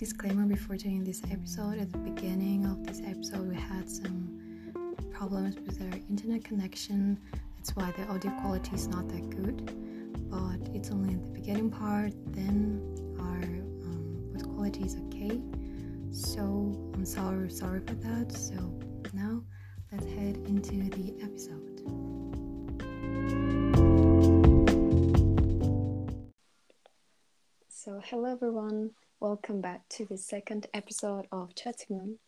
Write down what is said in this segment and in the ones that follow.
disclaimer before doing this episode. At the beginning of this episode, we had some problems with our internet connection. That's why the audio quality is not that good. But it's only at the beginning part. Then our um, quality is okay. So I'm sorry, sorry for that. So now let's head into the episode. So hello everyone. Welcome back to the second episode of Chatting Room.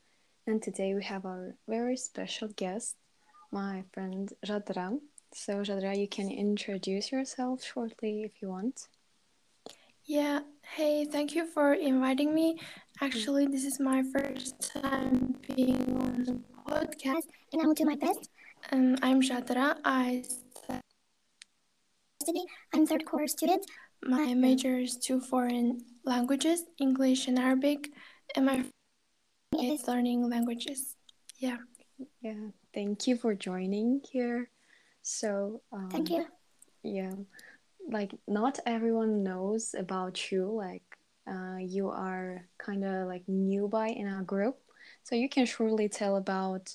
And today we have our very special guest, my friend Jadra. So, Jadra, you can introduce yourself shortly if you want. Yeah, hey, thank you for inviting me. Actually, this is my first time being on the podcast, and I will do my best. Um, I'm Jadra. I study. I'm third course student. My major is two foreign languages, English and Arabic, and my is learning languages. Yeah. Yeah. Thank you for joining here. So. Um, Thank you. Yeah, like not everyone knows about you. Like, uh, you are kind of like newbie in our group, so you can surely tell about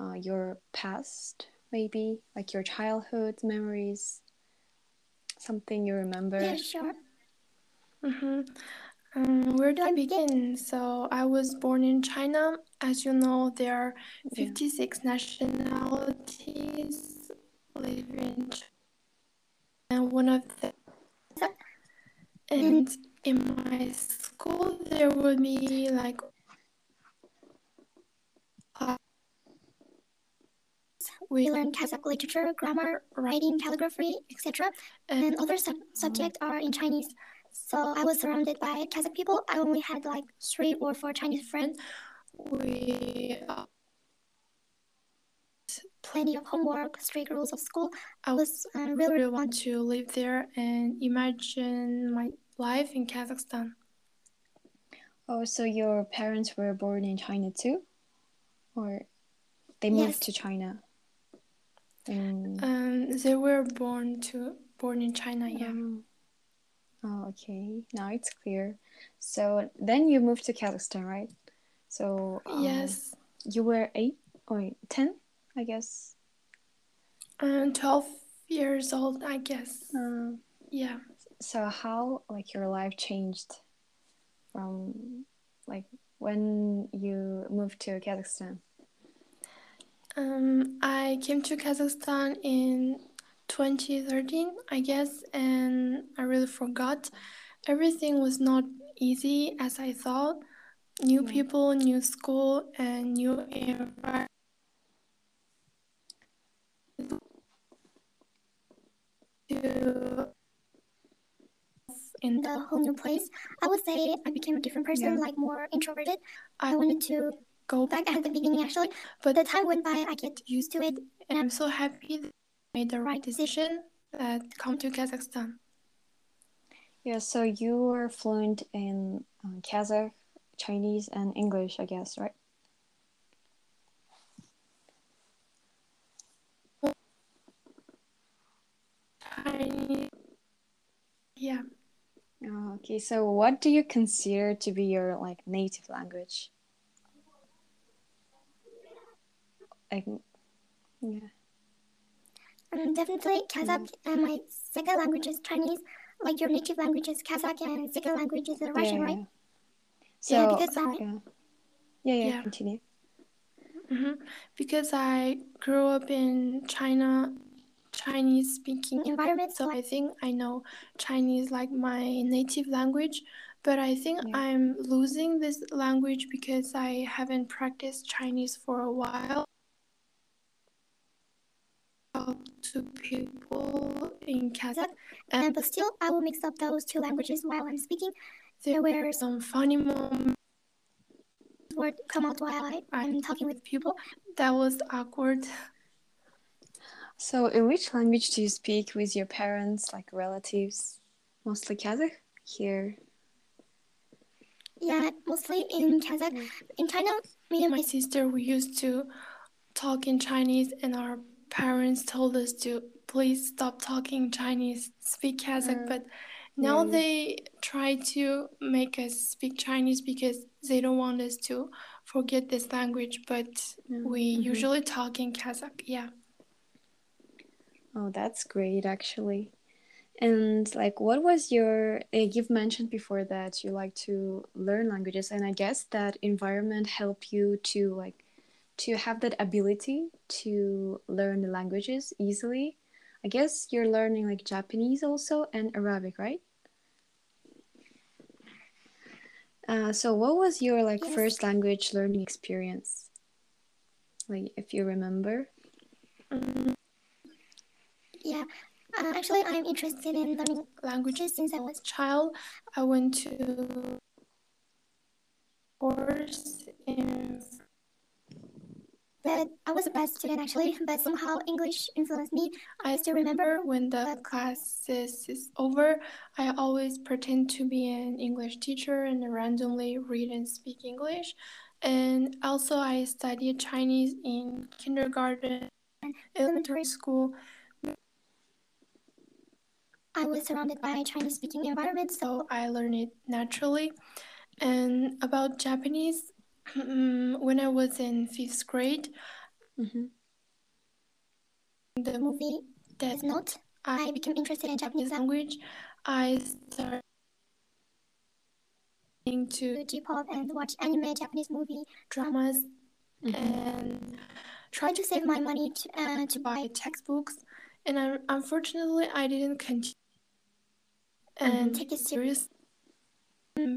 uh, your past, maybe like your childhood memories, something you remember. Yeah, sure. Mm-hmm. Um, where do I begin? So I was born in China. As you know, there are Yeah. 56 nationalities live in China. And one of the and in my school there would be like we learn Kazakh literature, grammar, writing, calligraphy, etc. And other sub- subjects are in Chinese. So I was surrounded by Kazakh people. I only had like three or four Chinese friends. We uh, plenty of homework, strict rules of school. I was uh, really, really want to live there and imagine my life in Kazakhstan. Oh, so your parents were born in China too, or they moved Yes. to China? In... Um, they were born to born in China. Yeah. Oh. Oh, okay. Now it's clear. So then you moved to Kazakhstan, right? So um, Yes. you were eight or ten, I guess. Um, twelve years old, I guess. Uh, Yeah. so how like your life changed from like when you moved to Kazakhstan? Um, I came to Kazakhstan in 2013, I guess, and I really forgot. Everything was not easy as I thought. New Yeah. people, new school, and new environment. In the whole new place, I would say I became a different person, Yeah. like more introverted. I wanted to go back at the beginning actually, but the time went by, I get used to it, and I'm so happy that I made the right decision that come to Kazakhstan. Yeah, so you were fluent in uh, Kazakh, Chinese, and English, I guess, right? Chinese, yeah. Oh, okay, so what do you consider to be your like native language? Like, yeah. Um, definitely Kazakh, and my second language is Chinese. Like your native language is Kazakh, and second language is Russian, yeah, right? yeah. Yeah, So, because I- yeah. Yeah, yeah, Yeah. continue. hmm Because I grew up in China, Chinese speaking environment, so I think I know Chinese like my native language. But I think Yeah. I'm losing this language because I haven't practiced Chinese for a while. To people in Kazakh, um, and but still I will mix up those two languages while I'm speaking. There were some funny moments word come out while I, I'm talking with people. That was awkward. So, in which language do you speak with your parents, like relatives? Mostly Kazakh? Here. Yeah, mostly in Kazakh. In China, me and my sister we used to talk in Chinese, and our parents told us to please stop talking Chinese, speak Kazakh. Mm. But now yeah. they try to make us speak Chinese because they don't want us to forget this language, but yeah. we mm-hmm. usually talk in Kazakh. Yeah. Oh, that's great, actually. And like, what was your? You've mentioned before that you like to learn languages, and I guess that environment helped you to like to have that ability to learn the languages easily. I guess you're learning like Japanese also and Arabic, right? Uh, so what was your like yes. first language learning experience? Like if you remember? Um, yeah, uh, actually I'm interested in learning languages since I was a child. I went to course in but I was a bad student actually, but somehow English influenced me. I still remember when the class is over, I always pretend to be an English teacher and randomly read and speak English. And also, I studied Chinese in kindergarten, elementary school. I was surrounded by Chinese speaking environment, so I learned it naturally. And about Japanese, Mm, when I was in fifth grade, mm-hmm. the movie Death Note, I became interested in Japanese language. I started to J-pop and watch anime, Japanese movie, dramas, mm-hmm. and try to save my money to, uh, to buy textbooks. And I, unfortunately, I didn't continue and mm-hmm. take it serious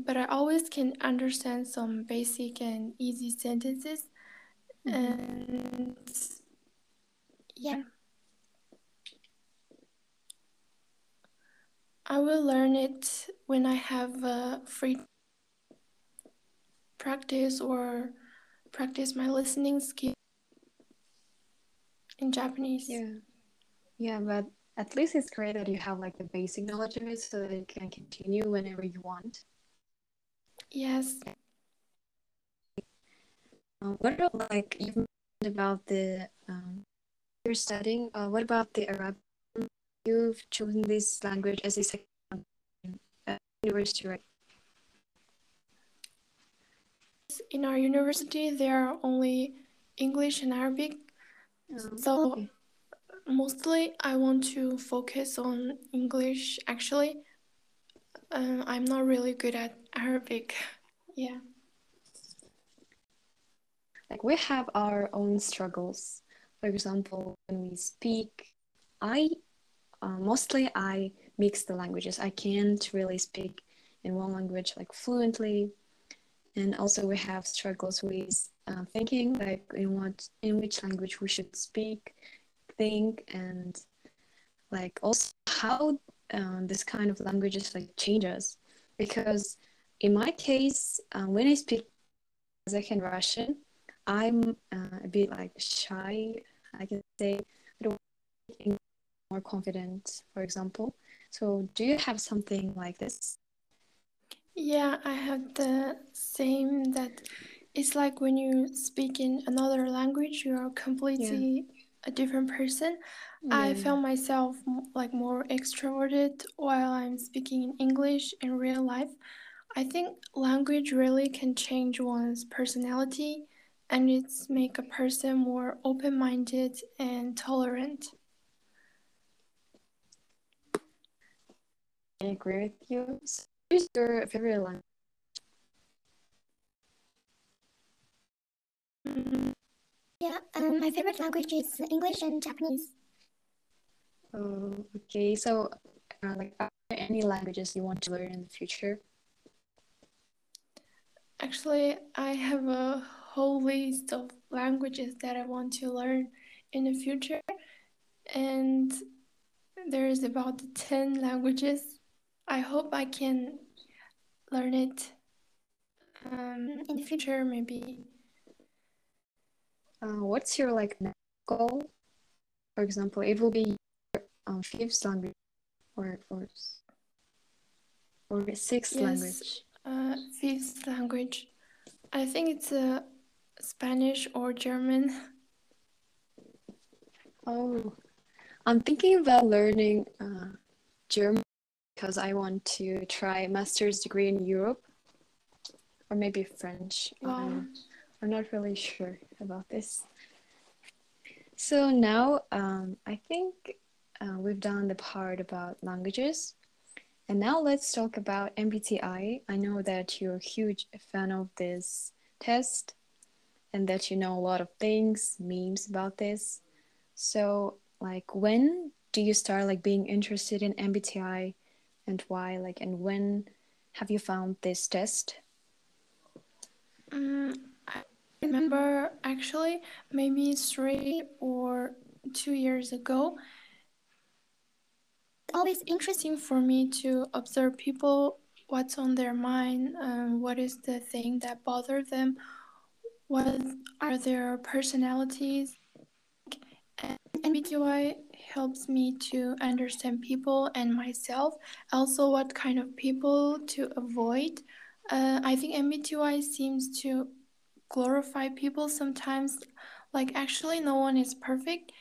but I always can understand some basic and easy sentences. Mm-hmm. And yeah. I will learn it when I have a free practice or practice my listening skill in Japanese. Yeah. Yeah, but at least it's great that you have like the basic knowledge of it so that you can continue whenever you want. Yes. Uh, what about like you mentioned about the um, you're studying? Uh, what about the Arabic? You've chosen this language as a second uh, university, right? In our university, there are only English and Arabic. Oh, so okay. mostly, I want to focus on English. Actually, uh, I'm not really good at Arabic. Yeah. Like we have our own struggles. For example, when we speak, I uh, mostly I mix the languages. I can't really speak in one language like fluently, and also we have struggles with uh, thinking like in what in which language we should speak, think, and like also how uh, this kind of languages like changes because in my case uh, when i speak Kazakh and Russian I'm uh, a bit like shy I can say I don't more confident for example so do you have something like this yeah I have the same that it's like when you speak in another language you are completely yeah. a different person. I found myself like more extroverted while I'm speaking in English in real life. I think language really can change one's personality and it's make a person more open-minded and tolerant. I agree with you. So what is your favorite language? Mm, yeah, um, my favorite language is English and Japanese. Oh, okay. So, uh, like, are there any languages you want to learn in the future? Actually, I have a whole list of languages that I want to learn in the future, and there's about 10 languages. I hope I can learn it um, in the future, maybe. Uh, what's your like goal? For example, it will be um, fifth language or or or sixth yes, language? Uh, fifth language. I think it's uh, Spanish or German. Oh, I'm thinking about learning uh, German because I want to try master's degree in Europe or maybe French. Wow. Um, I'm not really sure about this. So now um, I think uh, we've done the part about languages. And now let's talk about MBTI. I know that you're a huge fan of this test and that you know a lot of things, memes about this. So, like, when do you start like being interested in MBTI and why? Like, and when have you found this test? Mm, I remember actually maybe three or two years ago. Always interesting for me to observe people, what's on their mind, um, what is the thing that bothers them, what are their personalities. And MBTI helps me to understand people and myself, also what kind of people to avoid. Uh, I think MBTI seems to glorify people sometimes. Like, actually, no one is perfect.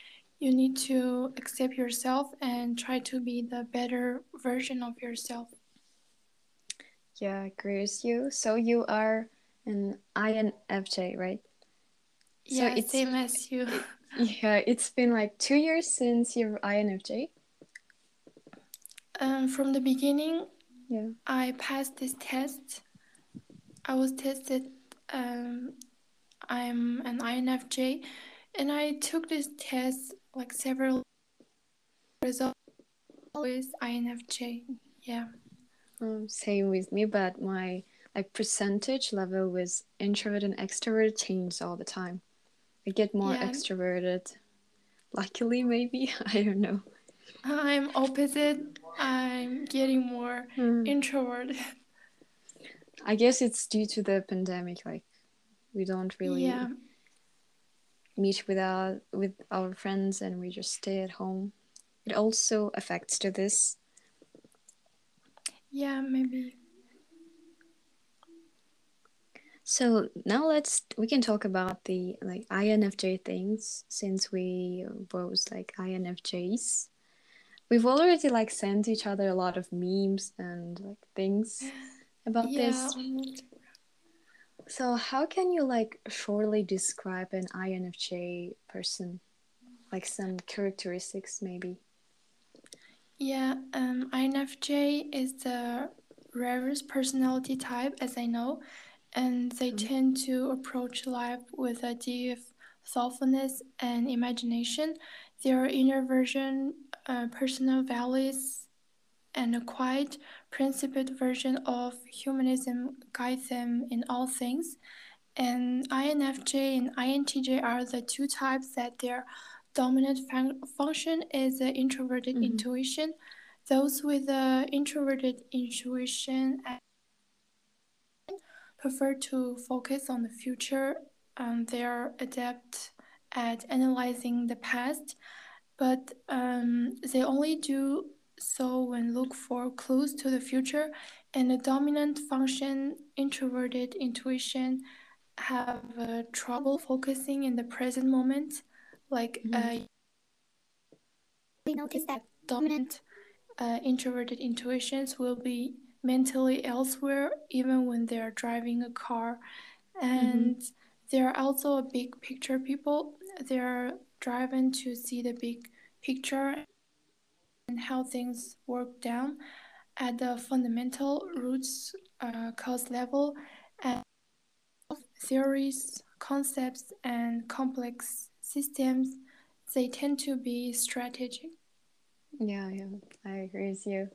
You need to accept yourself and try to be the better version of yourself. Yeah, I agree with you. So you are an INFJ, right? So Yeah, it's- same as you. Yeah, it's been like two years since you're INFJ. Um, from the beginning, Yeah. I passed this test. I was tested. Um, I'm an INFJ, and I took this test like several results. Always INFJ. Yeah. Um, same with me, but my like percentage level with introvert and extrovert changes all the time. I get more Yeah. extroverted. Luckily, maybe I don't know. I'm opposite. I'm getting more Hmm. introverted. I guess it's due to the pandemic. Like we don't really Yeah. Meet with our with our friends, and we just stay at home. It also affects to this. Yeah, maybe. So now let's we can talk about the like INFJ things since we both like INFJs. We've already like sent each other a lot of memes and like things about Yeah. this. So how can you like shortly describe an INFJ person? Like some characteristics maybe. Yeah, um, INFJ is the rarest personality type, as I know, and they Mhm. tend to approach life with a deep thoughtfulness and imagination. Their inner version, uh, personal values, and a quiet, principled version of humanism guide them in all things. And INFJ and INTJ are the two types that their dominant fun- function is the introverted Mhm. intuition. Those with the introverted intuition prefer to focus on the future. Um, they are adept at analyzing the past, but um, they only do so when look for clues to the future. And the dominant function, introverted intuition, have uh, trouble focusing in the present moment. Like uh, we notice that dominant uh, introverted intuitions will be mentally elsewhere even when they are driving a car and they are also a big picture people they are driven to see the big picture how things work down at the fundamental roots uh, cause level and theories concepts and complex systems they tend to be strategic Yeah, yeah, I agree with you.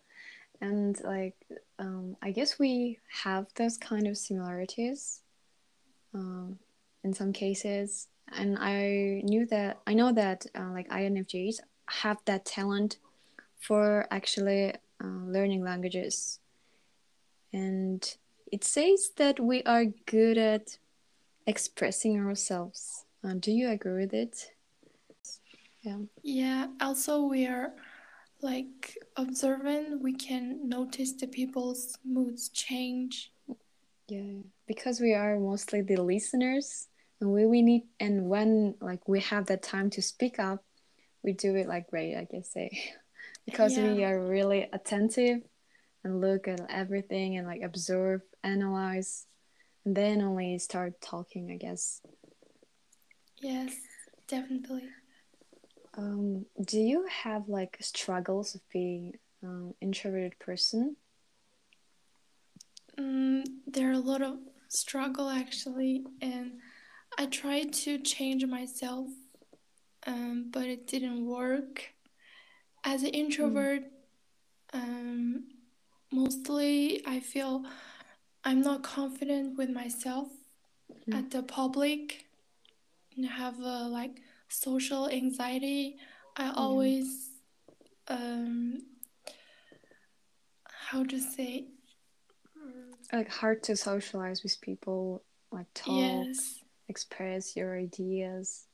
And like, um, I guess we have those kind of similarities, um, in some cases. And I knew that I know that uh, like INFJs have that talent for actually uh, learning languages, and it says that we are good at expressing ourselves. Uh, do you agree with it? Yeah. Yeah, also we are like observant, we can notice the people's moods change. Yeah, because we are mostly the listeners, and we, we need, and when like we have that time to speak up, we do it like great, I can say, because we are really attentive and look at everything and like observe, analyze, and then only start talking, I guess. Yes, definitely. Um, do you have like struggles of being um, introverted person? Mm, there are a lot of struggle actually, and I tried to change myself, um, but it didn't work. As an introvert, mm. um, mostly I feel I'm not confident with myself mm. at the public. I have a like social anxiety. I always um how to say like hard to socialize with people, like talk, yes. express your ideas.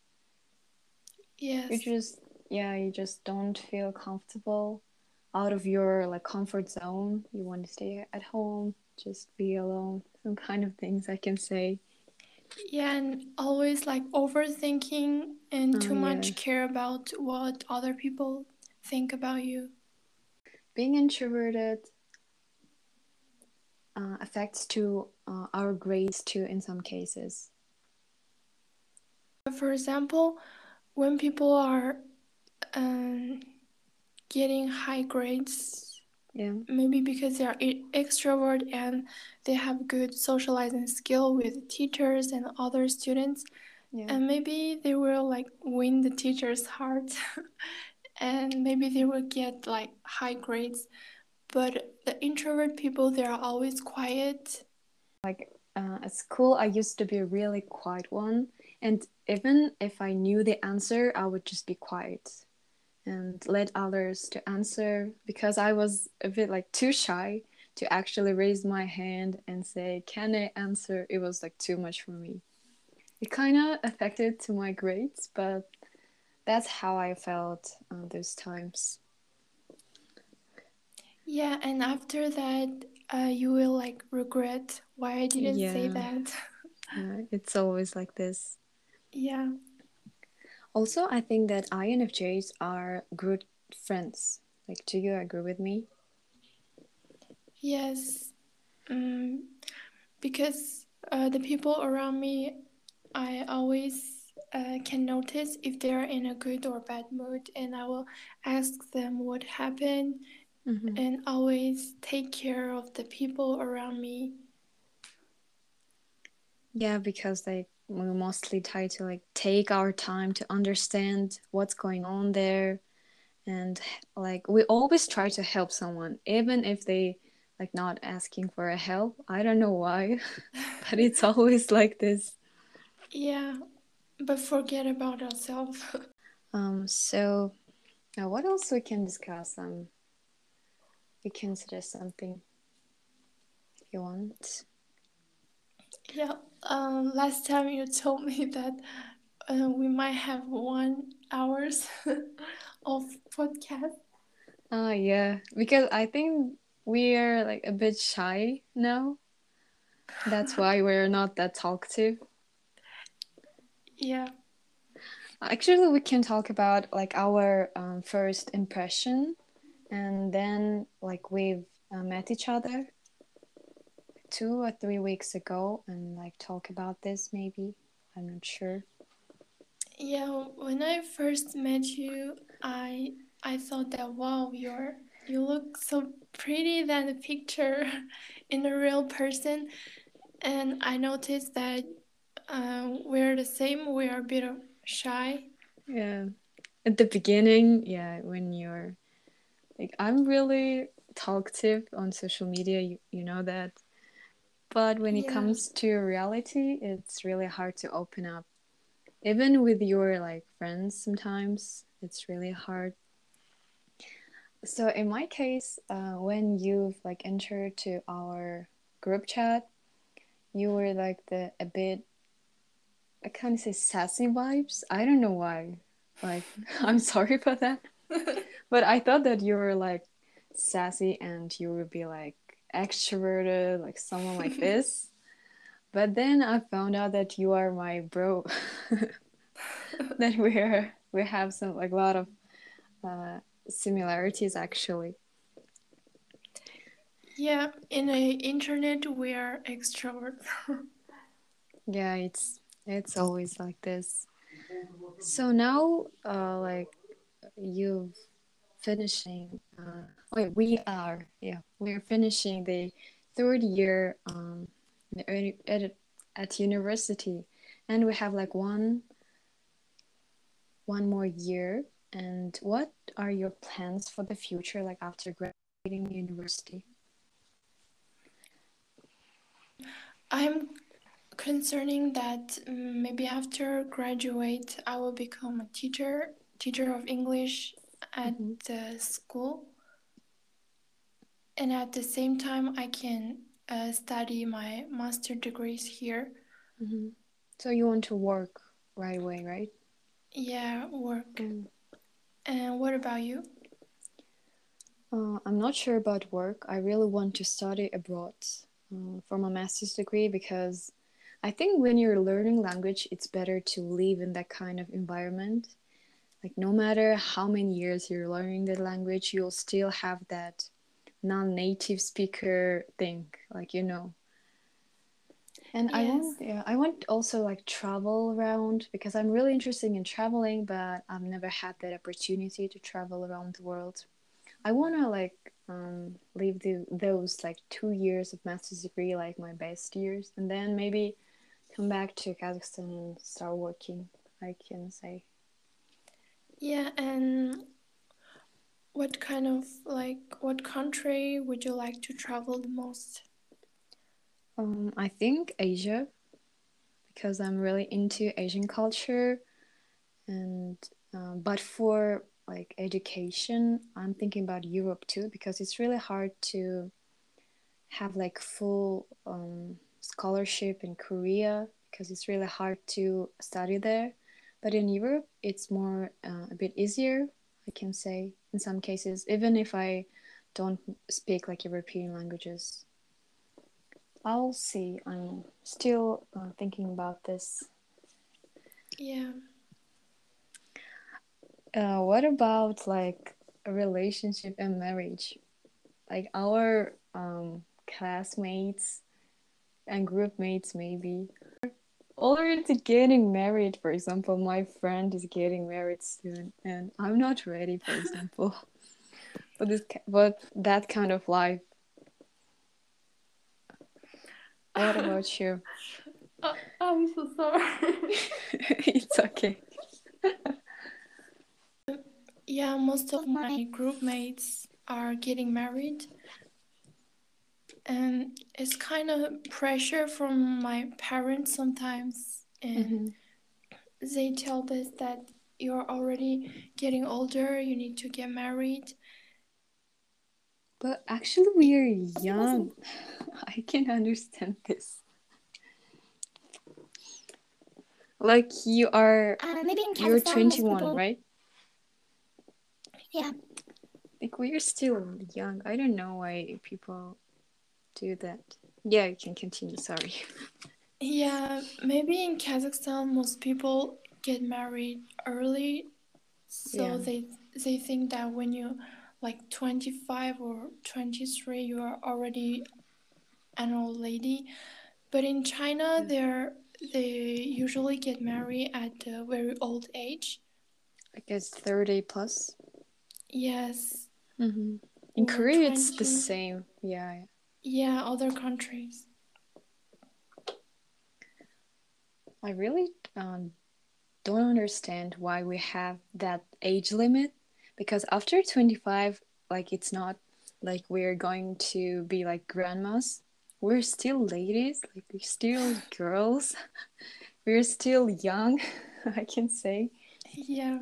Yes. You just yeah, you just don't feel comfortable out of your like comfort zone. You want to stay at home, just be alone. Some kind of things I can say. Yeah, and always like overthinking and too oh, much care about what other people think about you. Being introverted uh, affects to uh, our grades too in some cases. For example, when people are um, getting high grades, yeah, maybe because they are extrovert and they have good socializing skill with teachers and other students, yeah. and maybe they will like win the teacher's heart, and maybe they will get like high grades. But the introvert people they are always quiet. Like uh, at school i used to be a really quiet one. And even if i knew the answer i would just be quiet and let others to answer because i was a bit like too shy to actually raise my hand and say can i answer it was like too much for me it kind of affected to my grades but that's how i felt uh, those times yeah, and after that, uh, you will like regret why I didn't yeah. say that. yeah, it's always like this. Yeah. Also, I think that INFJs are good friends. Like, do you agree with me? Yes. Um, because uh, the people around me, I always uh, can notice if they're in a good or bad mood, and I will ask them what happened mm-hmm. and always take care of the people around me. Yeah, because like we mostly try to like take our time to understand what's going on there. And like we always try to help someone even if they like not asking for a help. I don't know why but it's always like this. Yeah but forget about ourselves. Um so now what else we can discuss? Um you can suggest something if you want. Yeah, um, last time you told me that uh, we might have one hours of podcast. Ah, uh, yeah, because I think we are like a bit shy now. That's why we're not that talkative. Yeah. Actually, we can talk about like our um, first impression and then like we've uh, met each other two or three weeks ago and like talk about this maybe. I'm not sure. Yeah when i first met you i i thought that wow you're you look so pretty than the picture in a real person. And i noticed that uh, we're the same we are a bit shy. Yeah. At the beginning yeah when you're like I'm really talkative on social media, you, you know that. But when it comes to reality, it's really hard to open up. Even with your like friends sometimes it's really hard. So in my case, uh, when you've like entered to our group chat, you were like the a bit I can't say sassy vibes. I don't know why. Like I'm sorry for that. but I thought that you were like sassy and you would be like extroverted, like someone like this. But then I found out that you are my bro. that we we have some like a lot of uh, similarities actually. Yeah, in the internet we are extrovert. yeah, it's it's always like this. So now, uh, like you've finishing. Uh, wait, we are yeah, we're finishing the third year um at at university, and we have like one one more year. And what are your plans for the future, like after graduating university? I'm concerning that mm, maybe after graduate I will become a teacher, teacher of English at Mhm. the school, and at the same time I can uh, study my master degrees here. Mm-hmm. So you want to work right away, right? Yeah, work. Mm. And what about you? Uh, I'm not sure about work. I really want to study abroad uh, for my master's degree because I think when you're learning language, it's better to live in that kind of environment. Like no matter how many years you're learning the language, you'll still have that non-native speaker thing, like you know. And I want, yeah, I want also like travel around because I'm really interested in traveling, but I've never had that opportunity to travel around the world. I wanna like um leave the those like two years of master's degree like my best years, and then maybe come back to Kazakhstan and start working. I can say. Yeah, and what kind of like what country would you like to travel the most? Um, I think Asia because I'm really into Asian culture, and um, but for like education, I'm thinking about Europe too because it's really hard to have like full um, scholarship in Korea because it's really hard to study there. But in Europe, it's more uh, a bit easier, I can say, in some cases, even if I don't speak like European languages. I'll see. I'm still uh, thinking about this. Yeah. Uh, what about like a relationship and marriage? Like our um, classmates and group mates, maybe already getting married. For example, my friend is getting married soon, and I'm not ready. For example, but this, but that kind of life. What about you? Uh, I'm so sorry. it's okay. yeah, most of my group mates are getting married. And it's kind of pressure from my parents sometimes. And Mhm. they tell us that you're already getting older, you need to get married. But actually, we are young. I can understand this. Like you are, Uh, maybe in you're 21, people- right? Yeah. Like we are still young. I don't know why people do that. Yeah, you can continue. Sorry. Yeah, maybe in Kazakhstan, most people get married early, so Yeah. they they think that when you like 25 or 23, you are already an old lady. But in China, Yeah. they're they usually get married at a very old age. I guess 30 plus. Yes, Mm-hmm. In Or Korea, it's the same. Yeah. Yeah, other countries. I really um, don't understand why we have that age limit because after 25, like it's not like we're going to be like grandmas. We're still ladies, like we're still girls. We're still young, I can say. Yeah,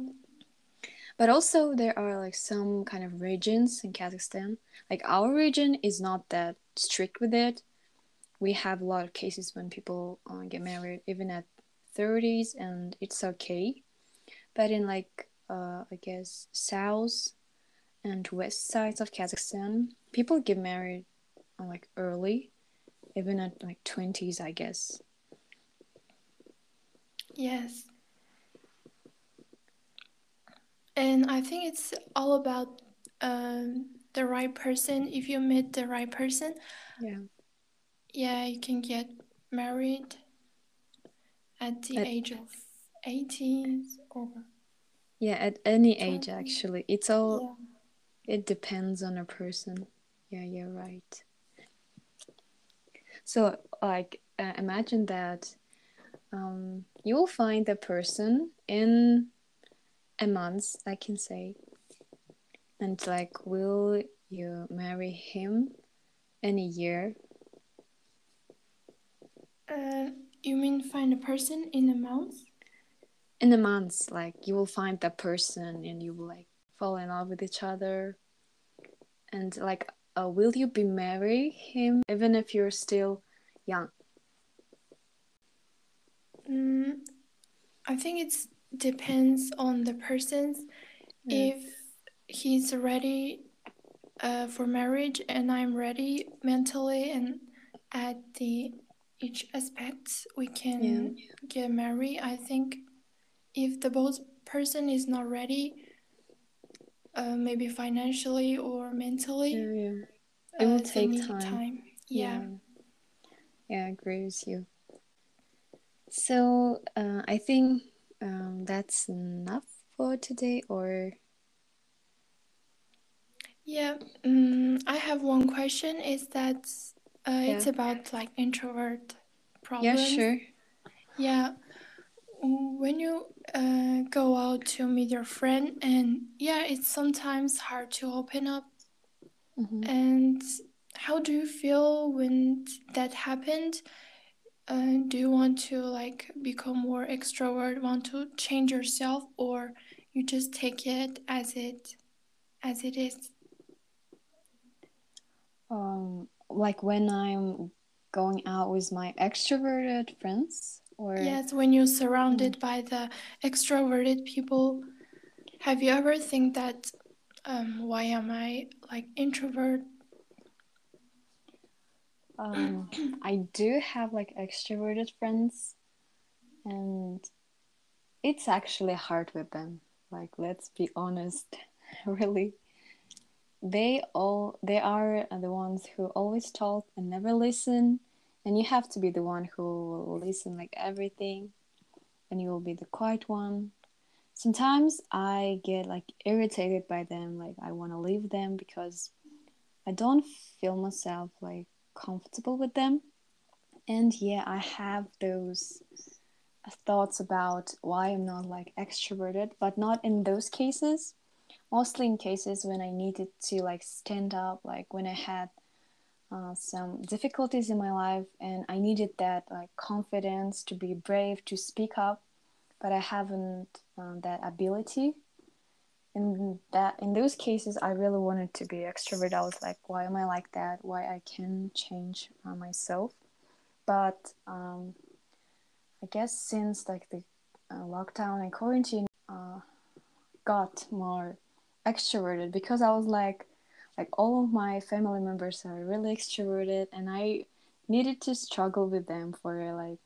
But also there are like some kind of regions in Kazakhstan. Like our region is not that strict with it. We have a lot of cases when people uh, get married even at 30s and it's okay. But in like uh, I guess south and west sides of Kazakhstan, people get married uh, like early, even at like 20s, I guess. yes. And I think it's all about um, the right person, if you meet the right person, Yeah. yeah, you can get married at the At- age of 18 or Yeah, at any age actually. It's all yeah. it depends on a person. Yeah, you're right. So, like, uh, imagine that um, you will find the person in a month, I can say, and like, will you marry him in a year? Uh, you mean find a person in a month? In a month, like, you will find that person and you will like fall in love with each other, and like, uh, will you be marry him even if you're still young? Mm, I think it depends on the person's. Yeah. If he's ready uh, for marriage and I'm ready mentally and at the each aspect we can get married. I think if the both person is not ready, uh, maybe financially or mentally, Yeah, yeah. uh, It will they take need time. Yeah. Yeah, I agree with you. So uh, I think um, that's enough for today, or Yeah, mm, I have one question. Is that uh, it's about like introvert problems? yeah, sure. Yeah, when you uh, go out to meet your friend, and yeah, it's sometimes hard to open up. Mhm. And how do you feel when that happened? Uh, do you want to like become more extrovert, want to change yourself, or you just take it as it as it is? Um, like when I'm going out with my extroverted friends, or Yes, when you're surrounded by the extroverted people, have you ever think that um, why am I like introvert? um, I do have like extroverted friends, and it's actually hard with them. Like, let's be honest, really. They all they are the ones who always talk and never listen, and you have to be the one who will listen like everything, and you will be the quiet one. Sometimes I get like irritated by them, like I want to leave them because I don't feel myself like comfortable with them. And yeah, I have those thoughts about why I'm not like extroverted, but not in those cases. Mostly in cases when I needed to like stand up, like when I had uh, some difficulties in my life and I needed that like confidence to be brave to speak up, but I haven't um, that ability. In that in those cases, I really wanted to be extrovert. I was like, why am I like that? Why I can change uh, myself? But um, I guess since like the uh, lockdown and quarantine, uh, got more extroverted because I was like, like all of my family members are really extroverted, and I needed to struggle with them for like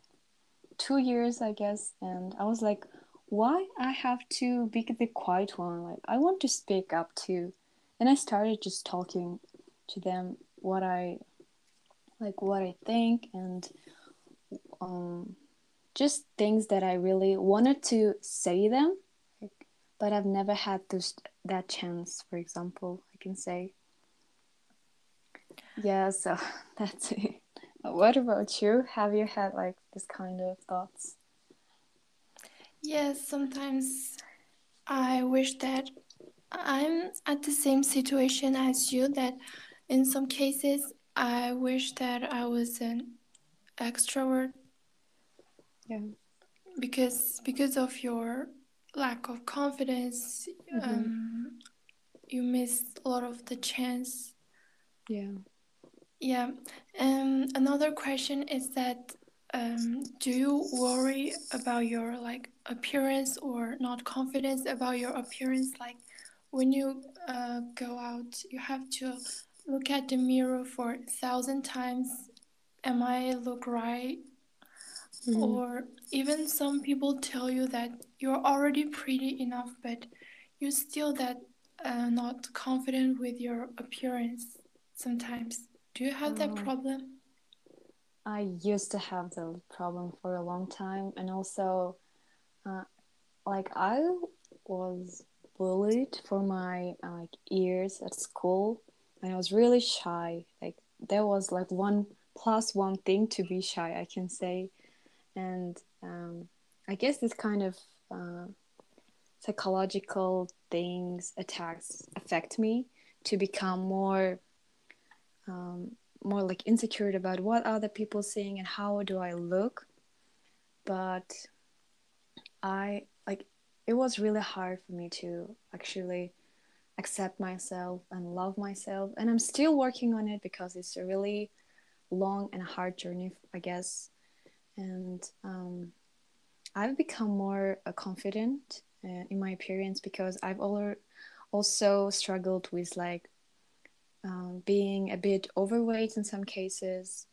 two years, I guess. And I was like, why I have to be the quiet one? Like I want to speak up too. And I started just talking to them what I like, what I think, and um, just things that I really wanted to say them, like, but I've never had this that chance. For example, I can say. Yeah, so that's it. What about you? Have you had like this kind of thoughts? Yes, sometimes I wish that I'm at the same situation as you, that in some cases I wish that I was an extrovert Yeah. because because of your lack of confidence, Mhm. um, you missed a lot of the chance. Yeah. Yeah. Um, another question is that um, do you worry about your like appearance or not confidence about your appearance? Like when you uh, go out, you have to look at the mirror for a thousand times. Am I look right? Mhm. Or even some people tell you that you're already pretty enough, but you still that uh, not confident with your appearance sometimes. Do you have that Oh. problem? I used to have the problem for a long time, and also, uh, like I was bullied for my uh, like ears at school, and I was really shy. Like there was like one plus one thing to be shy, I can say, and um, I guess this kind of uh, psychological things attacks affect me to become more um, more like insecure about what other people saying and how do I look. But I like it was really hard for me to actually accept myself and love myself, and I'm still working on it because it's a really long and hard journey, I guess. And um, I've become more uh, confident uh, in my appearance because I've al- also struggled with like um, being a bit overweight in some cases,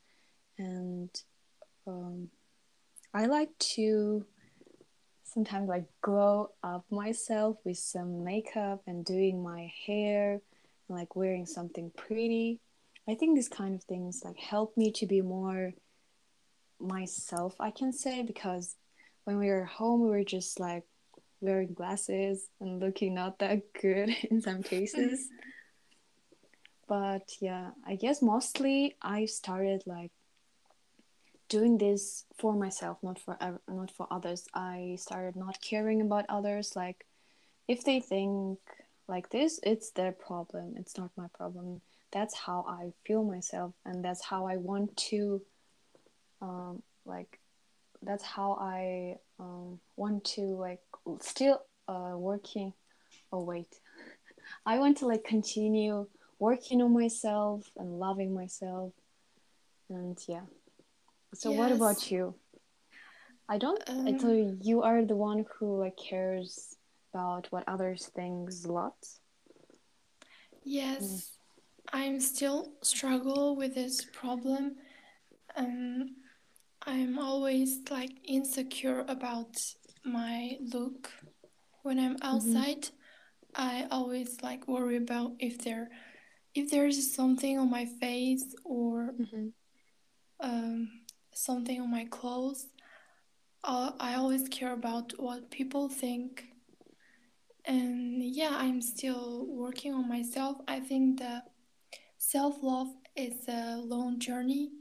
and um, I like to sometimes like glow up myself with some makeup and doing my hair and like wearing something pretty. I think these kind of things like help me to be more myself, I can say, because when we were home, we were just like wearing glasses and looking not that good in some cases. But yeah i guess mostly i started like doing this for myself not for not for others. I started not caring about others. Like if they think like this it's their problem. It's not my problem. That's how i feel myself and that's how i want to um like that's how i um want to like still uh working. Oh wait. I want to like continue working on myself and loving myself. And yeah. So what about you? I don't i Um, tell you you are the one who like cares about what others thinks a lot. Yes, I'm still struggle with this problem. Um, I'm always like insecure about my look. When I'm outside, I always like worry about if there if there's something on my face or mm-hmm. um, something on my clothes. I, I always care about what people think. And yeah, I'm still working on myself. I think the self love is a long journey.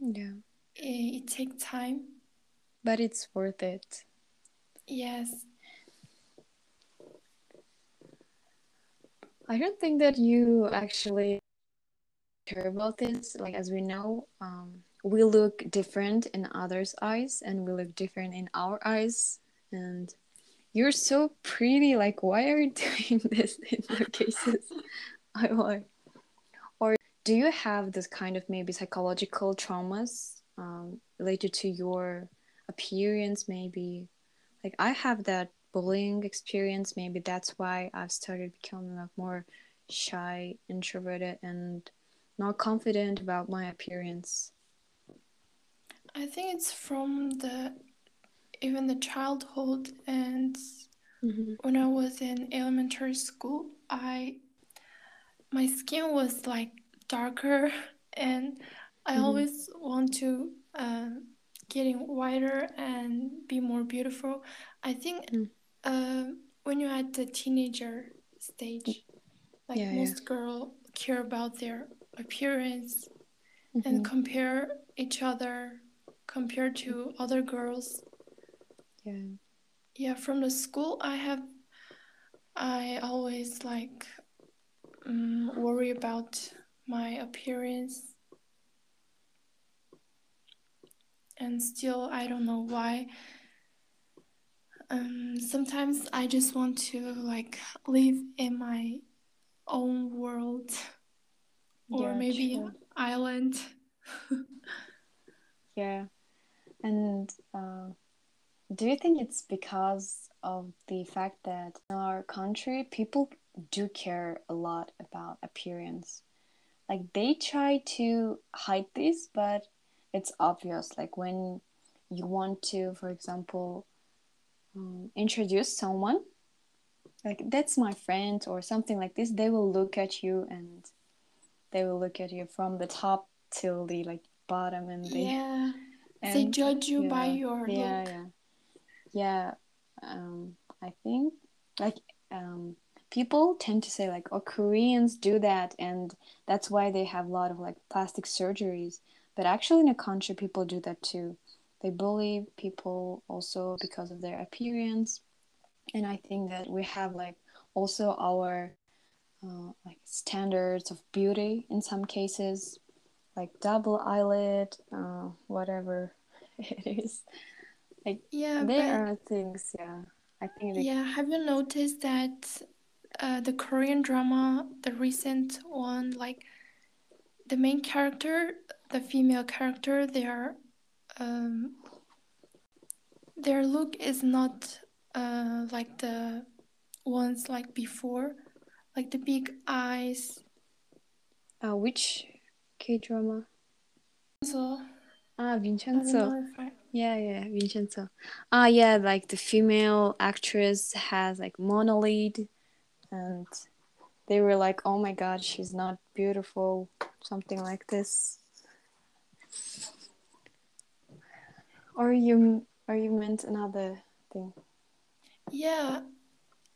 yeah It, it takes time. but it's worth it. Yes. i don't think that you actually care about this. Like as we know um we look different in others eyes and we look different in our eyes. And you're so pretty. Like why are you doing this in your cases? I like or do you have this kind of maybe psychological traumas um, related to your appearance maybe. Like i have that bullying experience. Maybe that's why i've started becoming like more shy introverted and not confident about my appearance. I think it's from the even the childhood and mm-hmm. when I was in elementary school, I my skin was like darker and I Mhm. always want to uh, getting whiter and be more beautiful. I think Mm. uh, when you're at the teenager stage, like Yeah, yeah. most girl care about their appearance Mhm. and compare each other compared to other girls. yeah Yeah, from the school I have I always like um, worry about my appearance and still I don't know why. Um, sometimes I just want to like live in my own world or Yeah, maybe true. island. Yeah. And uh, do you think it's because of the fact that in our country people do care a lot about appearance? Like they try to hide this, but it's obvious. Like when you want to, for example, um, introduce someone, like that's my friend or something like this they will look at you and they will look at you from the top till the like bottom and they yeah. and, they judge you by your yeah look. yeah yeah um i think like um people tend to say like oh koreans do that and that's why they have a lot of like plastic surgeries but actually in a country people do that too. They bully people also because of their appearance. And i think that we have like also our uh, like standards of beauty in some cases like double eyelid uh, whatever it is. Like Yeah, there are things yeah. I think they, yeah, have you noticed that uh, the Korean drama, the recent one, like the main character, the female character, their um, their look is not uh, like the ones like before, like the big eyes. uh, which k-drama So ah vincenzo I. yeah yeah vincenzo ah yeah like the female actress has like monolid and they were like oh my god she's not beautiful something like this or you or you meant another thing Yeah,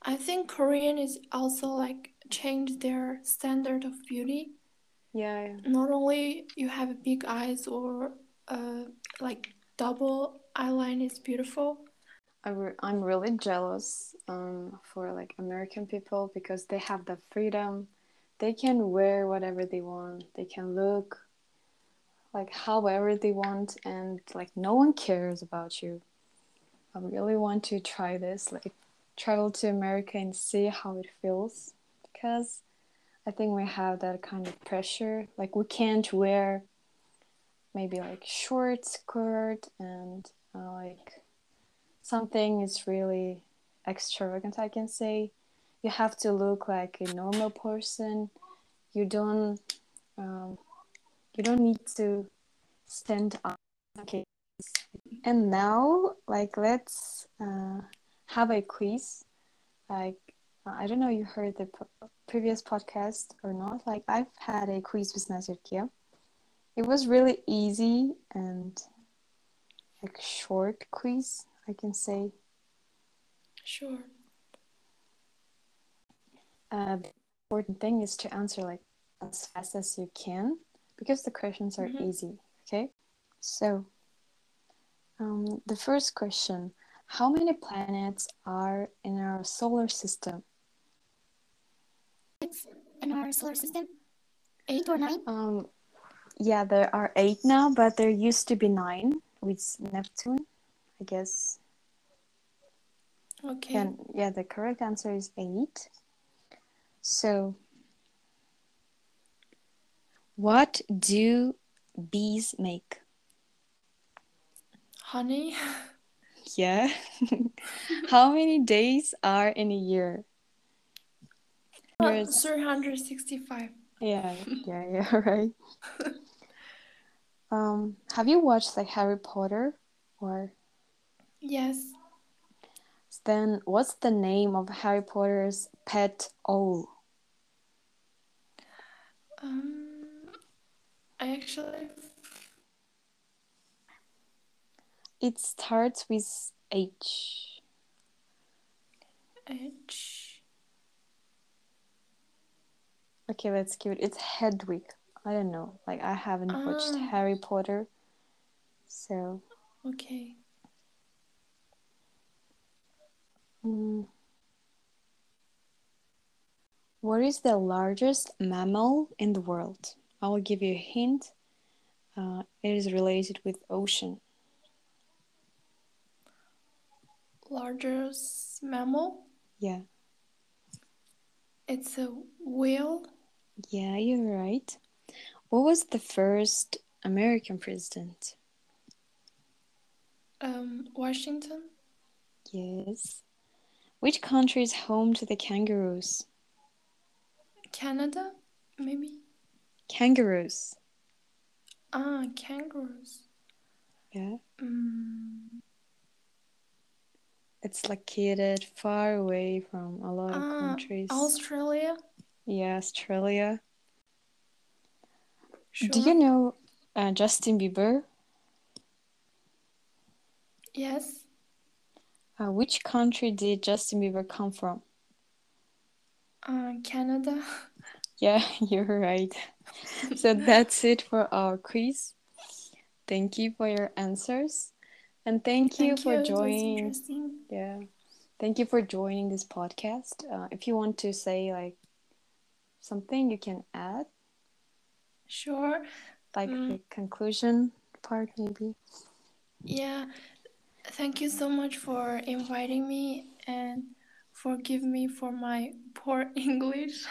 I think Korean is also like changed their standard of beauty. yeah, yeah. Not only you have big eyes or uh, like double eyeline is beautiful. I re- I'm really jealous um, for like American people because they have the freedom. They can wear whatever they want. They can look like however they want, and like no one cares about you. I really want to try this, like travel to America and see how it feels because I think we have that kind of pressure. Like we can't wear maybe like short skirt and uh, like something is really extravagant i can say you have to look like a normal person you don't um, you don't need to stand up. Okay. And now like let's uh, have a quiz. Like i don't know you heard the p- previous podcast or not. Like i've had a quiz with Nazir Kia. it was really easy and like short quiz i can say. Sure. uh, the important thing is to answer like as fast as you can because the questions are Mhm. easy okay so um, the first question how many planets are in our solar system It's in our solar system. Eight or nine? um, yeah there are eight now but there used to be nine with neptune i guess Okay. and yeah the correct answer is eight so what do bees make Honey. Yeah. How many days are in a year? Uh, 365. Yeah, yeah, yeah, right. Um, have you watched like Harry Potter? Or Yes. then what's the name of Harry Potter's pet owl? Um, actually. It starts with H. H. Okay, let's give it. It's Hedwig. I don't know. Like I haven't watched Ah. Harry Potter, so Okay. mm. what is the largest mammal in the world? I will give you a hint. Uh, it is related with ocean. Largest mammal. Yeah, It's a whale. yeah, you're right. What was the first American president? Um, Washington. Yes. Which country is home to the kangaroos? Canada. Maybe. Kangaroos. Ah, kangaroos. Yeah. Mm, it's located far away from a lot of Ah, countries. Australia. yeah, Australia. Sure. Do you know uh, Justin Bieber? Yes. Uh, which country did Justin Bieber come from? Uh, Canada. Yeah, you're right. so that's it for our quiz. Thank you for your answers. And thank you Thank for you. Joining. Yeah. Thank you for joining this podcast. Uh, if you want to say like something, you can add, Sure. like Mm. the conclusion part, maybe. Yeah. Thank you so much for inviting me and forgive me for my poor English.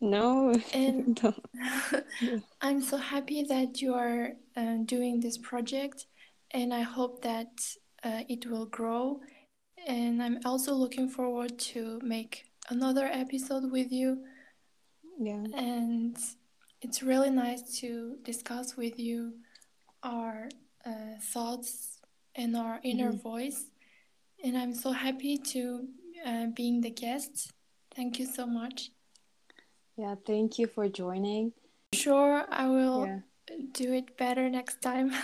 No. And-. I'm so happy that you are uh, doing this project, and I hope that uh, it will grow. And I'm also looking forward to make another episode with you. Yeah. And it's really nice to discuss with you our uh, thoughts and our inner Mhm. voice. And I'm so happy to uh, being the guest. Thank you so much. Yeah. Thank you for joining. Sure, I will Yeah. do it better next time.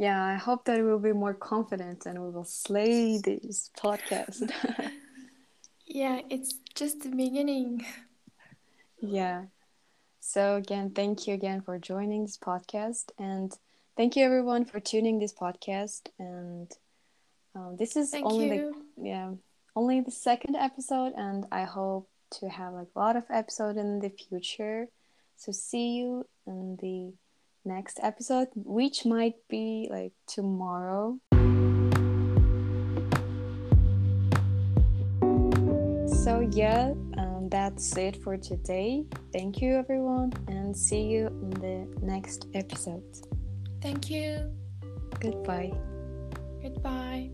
Yeah. I hope that we'll be more confident and we will slay this podcast. yeah, it's just the beginning. Yeah. So again, thank you again for joining this podcast, and thank you everyone for tuning this podcast. And um, this is Thank only you. the yeah only the second episode, and I hope to have like a lot of episode in the future. So see you in the next episode, which might be like tomorrow. So yeah, um, that's it for today. Thank you everyone, and see you in the next episode. Thank you. Goodbye. Goodbye.